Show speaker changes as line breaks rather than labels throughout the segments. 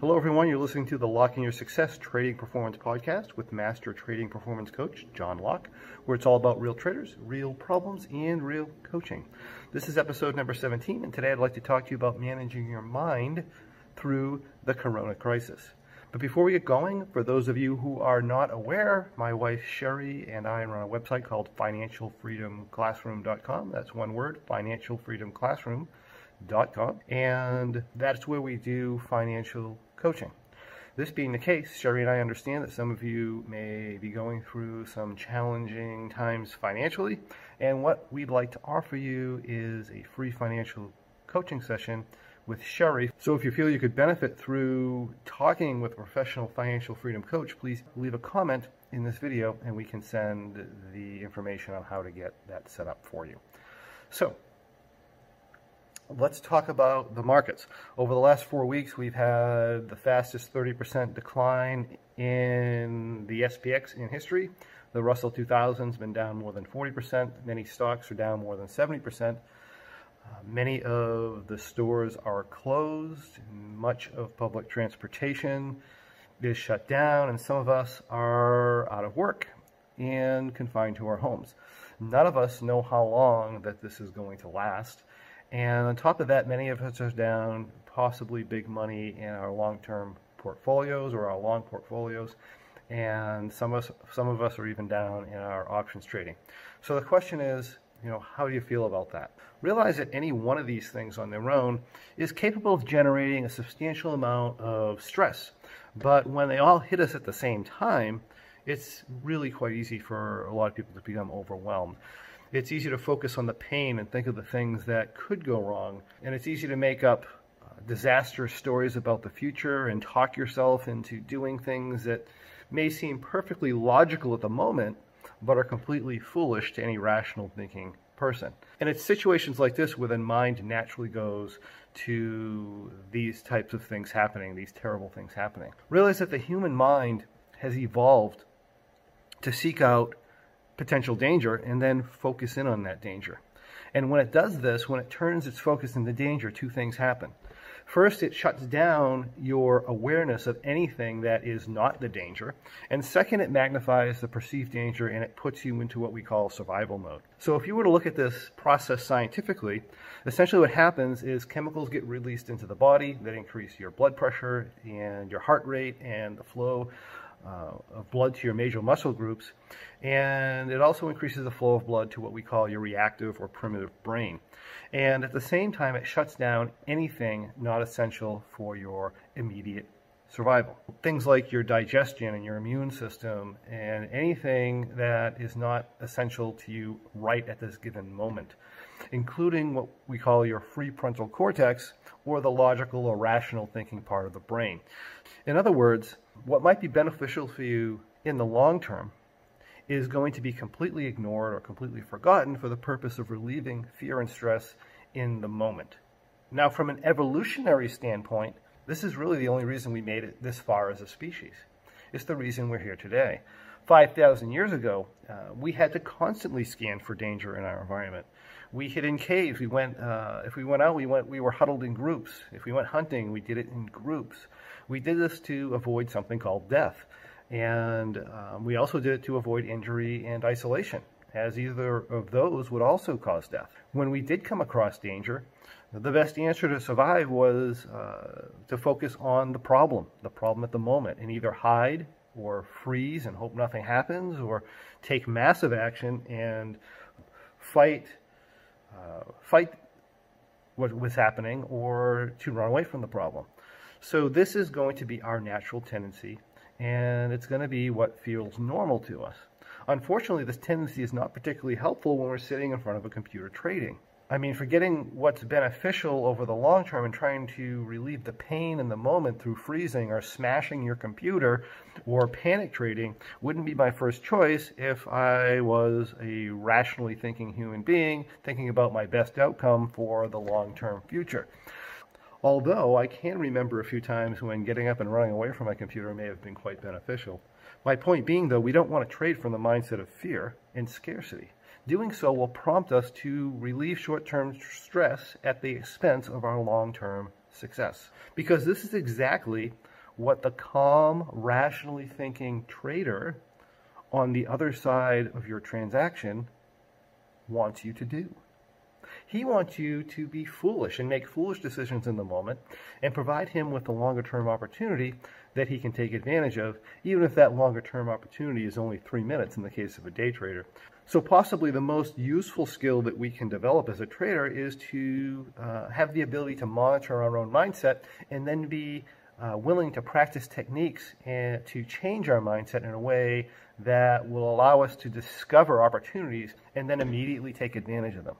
Hello, everyone. You're listening to the Lock In Your Success Trading Performance Podcast with Master Trading Performance Coach John Locke, where it's all about real traders, real problems, and real coaching. This is episode number 17, and today I'd like to talk to you about managing your mind through the corona crisis. But before we get going, for those of you who are not aware, my wife Sherry and I run a website called financialfreedomclassroom.com. That's one word, financialfreedomclassroom.com. Com and that's where we do financial coaching. This being the case, Sherry and I understand that some of you may be going through some challenging times financially, and what we'd like to offer you is a free financial coaching session with Sherry. So if you feel you could benefit through talking with a professional financial freedom coach, please leave a comment in this video and we can send the information on how to get that set up for you. So let's talk about the markets. Over the last four weeks, we've had the fastest 30% decline in the SPX in history. The Russell 2000 has been down more than 40%. Many stocks are down more than 70%. Uh, many of the stores are closed. Much of public transportation is shut down, and some of us are out of work and confined to our homes. None of us know how long that this is going to last. And on top of that, many of us are down possibly big money in our long-term portfolios or our long portfolios. And some of us, some of us are even down in our options trading. So the question is, you know, how do you feel about that? Realize that any one of these things on their own is capable of generating a substantial amount of stress. But when they all hit us at the same time, it's really quite easy for a lot of people to become overwhelmed. It's easy to focus on the pain and think of the things that could go wrong. And it's easy to make up uh, disastrous stories about the future and talk yourself into doing things that may seem perfectly logical at the moment, but are completely foolish to any rational thinking person. And it's situations like this where the mind naturally goes to these types of things happening, these terrible things happening. Realize that the human mind has evolved to seek out potential danger and then focus in on that danger. And when it does this, when it turns its focus into danger, two things happen. First, it shuts down your awareness of anything that is not the danger. And second, it magnifies the perceived danger and it puts you into what we call survival mode. So if you were to look at this process scientifically, essentially what happens is chemicals get released into the body that increase your blood pressure and your heart rate and the flow Uh, of blood to your major muscle groups, and it also increases the flow of blood to what we call your reactive or primitive brain. And at the same time, it shuts down anything not essential for your immediate survival. Things like your digestion and your immune system and anything that is not essential to you right at this given moment, including what we call your prefrontal cortex or the logical or rational thinking part of the brain. In other words, what might be beneficial for you in the long term is going to be completely ignored or completely forgotten for the purpose of relieving fear and stress in the moment. Now, from an evolutionary standpoint, this is really the only reason we made it this far as a species. It's the reason we're here today. 5,000 years ago, uh, we had to constantly scan for danger in our environment. We hid in caves. We went, uh, if we went out, we went, we were huddled in groups. If we went hunting, we did it in groups. We did this to avoid something called death. And um, we also did it to avoid injury and isolation, as either of those would also cause death. When we did come across danger, the best answer to survive was uh, to focus on the problem, the problem at the moment, and either hide or freeze and hope nothing happens, or take massive action and fight, uh, fight what was happening, or to run away from the problem. So this is going to be our natural tendency, and it's going to be what feels normal to us. Unfortunately, this tendency is not particularly helpful when we're sitting in front of a computer trading. I mean, forgetting what's beneficial over the long term and trying to relieve the pain in the moment through freezing or smashing your computer or panic trading wouldn't be my first choice if I was a rationally thinking human being thinking about my best outcome for the long term future. Although I can remember a few times when getting up and running away from my computer may have been quite beneficial. My point being, though, we don't want to trade from the mindset of fear and scarcity. Doing so will prompt us to relieve short-term stress at the expense of our long-term success. Because this is exactly what the calm, rationally thinking trader on the other side of your transaction wants you to do. He wants you to be foolish and make foolish decisions in the moment and provide him with a longer term opportunity that he can take advantage of, even if that longer term opportunity is only three minutes in the case of a day trader. So, possibly the most useful skill that we can develop as a trader is to uh, have the ability to monitor our own mindset and then be uh, willing to practice techniques and to change our mindset in a way that will allow us to discover opportunities and then immediately take advantage of them.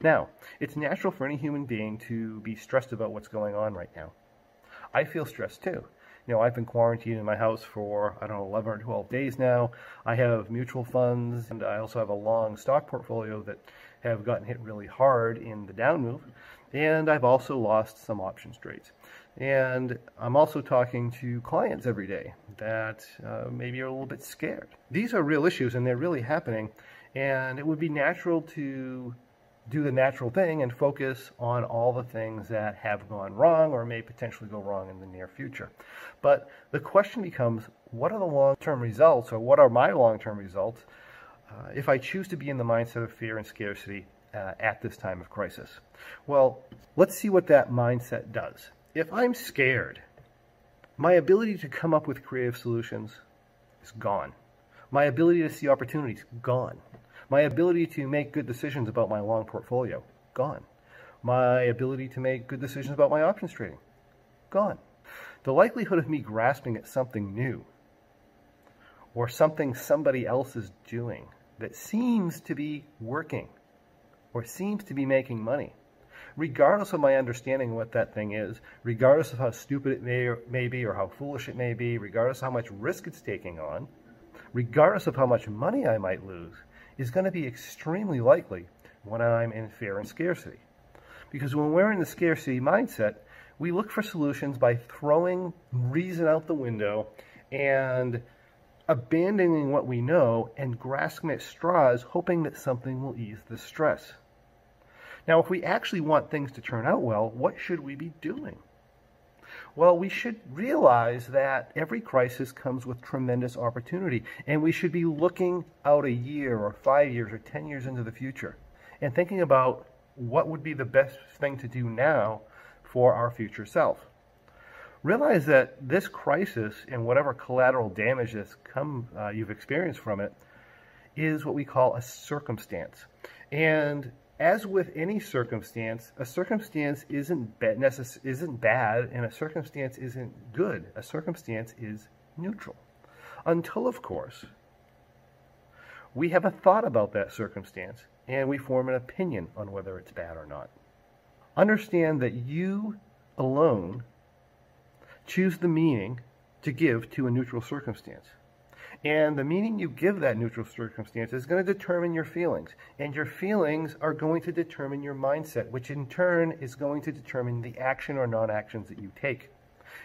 Now, it's natural for any human being to be stressed about what's going on right now. I feel stressed too. You know, I've been quarantined in my house for, I don't know, 11 or 12 days now. I have mutual funds, and I also have a long stock portfolio that have gotten hit really hard in the down move. And I've also lost some options trades. And I'm also talking to clients every day that uh, maybe are a little bit scared. These are real issues and they're really happening. And it would be natural to do the natural thing and focus on all the things that have gone wrong or may potentially go wrong in the near future. But the question becomes what are the long term results or what are my long term results uh, if I choose to be in the mindset of fear and scarcity uh, at this time of crisis? Well, let's see what that mindset does. If I'm scared, my ability to come up with creative solutions is gone. My ability to see opportunities, gone. My ability to make good decisions about my long portfolio, gone. My ability to make good decisions about my options trading, gone. The likelihood of me grasping at something new or something somebody else is doing that seems to be working or seems to be making money regardless of my understanding of what that thing is, regardless of how stupid it may, or, may be or how foolish it may be, regardless of how much risk it's taking on, regardless of how much money I might lose, is going to be extremely likely when I'm in fear and scarcity. Because when we're in the scarcity mindset, we look for solutions by throwing reason out the window and abandoning what we know and grasping at straws, hoping that something will ease the stress. Now, if we actually want things to turn out well, what should we be doing? Well, we should realize that every crisis comes with tremendous opportunity, and we should be looking out a year or five years or 10 years into the future and thinking about what would be the best thing to do now for our future self. Realize that this crisis and whatever collateral damage that's come uh, you've experienced from it is what we call a circumstance. And as with any circumstance, a circumstance isn't isn't bad and a circumstance isn't good. A circumstance is neutral. Until, of course, we have a thought about that circumstance and we form an opinion on whether it's bad or not. Understand that you alone choose the meaning to give to a neutral circumstance. And the meaning you give that neutral circumstance is going to determine your feelings. And your feelings are going to determine your mindset, which in turn is going to determine the action or non actions that you take.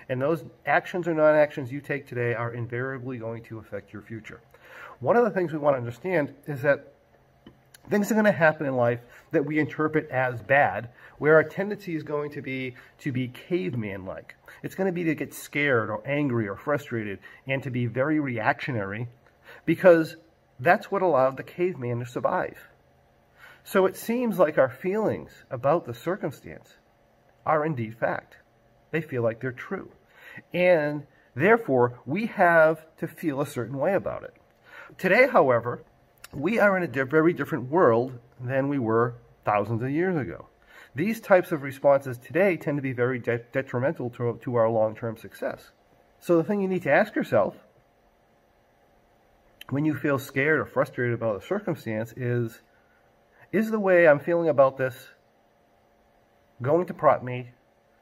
And those actions or non actions you take today are invariably going to affect your future. One of the things we want to understand is that things are going to happen in life that we interpret as bad, where our tendency is going to be to be caveman like. It's going to be to get scared or angry or frustrated and to be very reactionary because that's what allowed the caveman to survive. So it seems like our feelings about the circumstance are indeed fact. They feel like they're true. And therefore, we have to feel a certain way about it. Today, however, we are in a very different world than we were thousands of years ago. These types of responses today tend to be very de- detrimental to, to our long term success. So, the thing you need to ask yourself when you feel scared or frustrated about a circumstance is Is the way I'm feeling about this going to prompt me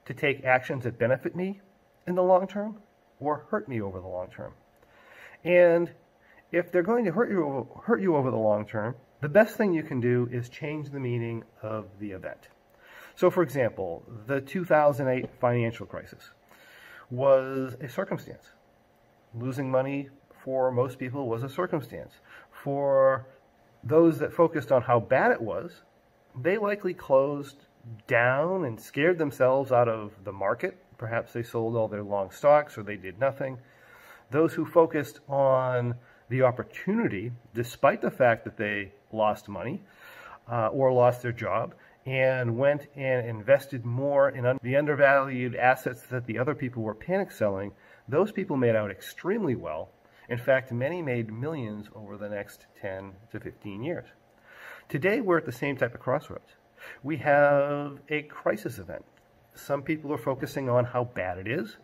to take actions that benefit me in the long term or hurt me over the long term? And if they're going to hurt you hurt you over the long term, the best thing you can do is change the meaning of the event. So, for example, the 2008 financial crisis was a circumstance. Losing money for most people was a circumstance. For those that focused on how bad it was, they likely closed down and scared themselves out of the market Perhaps they sold all their long stocks or they did nothing. Those who focused on the opportunity, despite the fact that they lost money uh, or lost their job, and went and invested more in un- the undervalued assets that the other people were panic selling, those people made out extremely well. In fact, many made millions over the next 10 to 15 years. Today, we're at the same type of crossroads. We have a crisis event. Some people are focusing on how bad it is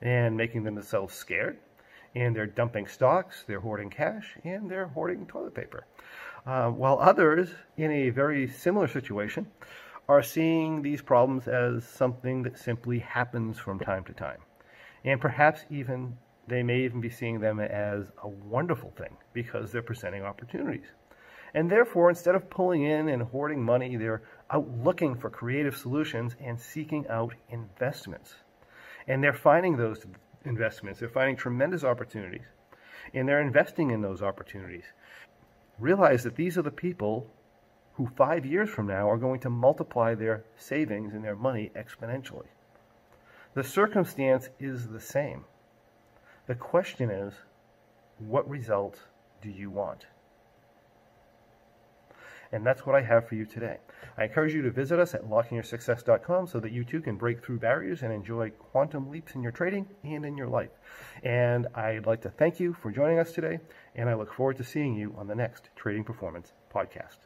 and making themselves scared. And they're dumping stocks, they're hoarding cash, and they're hoarding toilet paper. Uh, while others, in a very similar situation, are seeing these problems as something that simply happens from time to time. And perhaps even they may even be seeing them as a wonderful thing because they're presenting opportunities. And therefore, instead of pulling in and hoarding money, they're out looking for creative solutions and seeking out investments. And they're finding those investments, they're finding tremendous opportunities, and they're investing in those opportunities. Realize that these are the people who five years from now are going to multiply their savings and their money exponentially. The circumstance is the same. The question is, what result do you want? And that's what I have for you today. I encourage you to visit us at lockinyoursuccess.com so that you too can break through barriers and enjoy quantum leaps in your trading and in your life. And I'd like to thank you for joining us today, and I look forward to seeing you on the next Trading Performance podcast.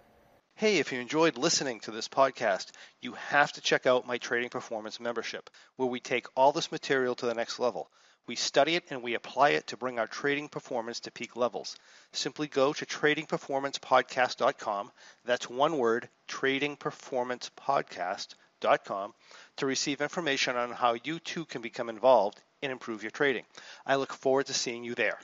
Hey, if you enjoyed listening to this podcast, you have to check out my Trading Performance membership, where we take all this material to the next level. We study it and we apply it to bring our trading performance to peak levels. Simply go to tradingperformancepodcast.com. That's one word, tradingperformancepodcast.com, to receive information on how you too can become involved and improve your trading. I look forward to seeing you there.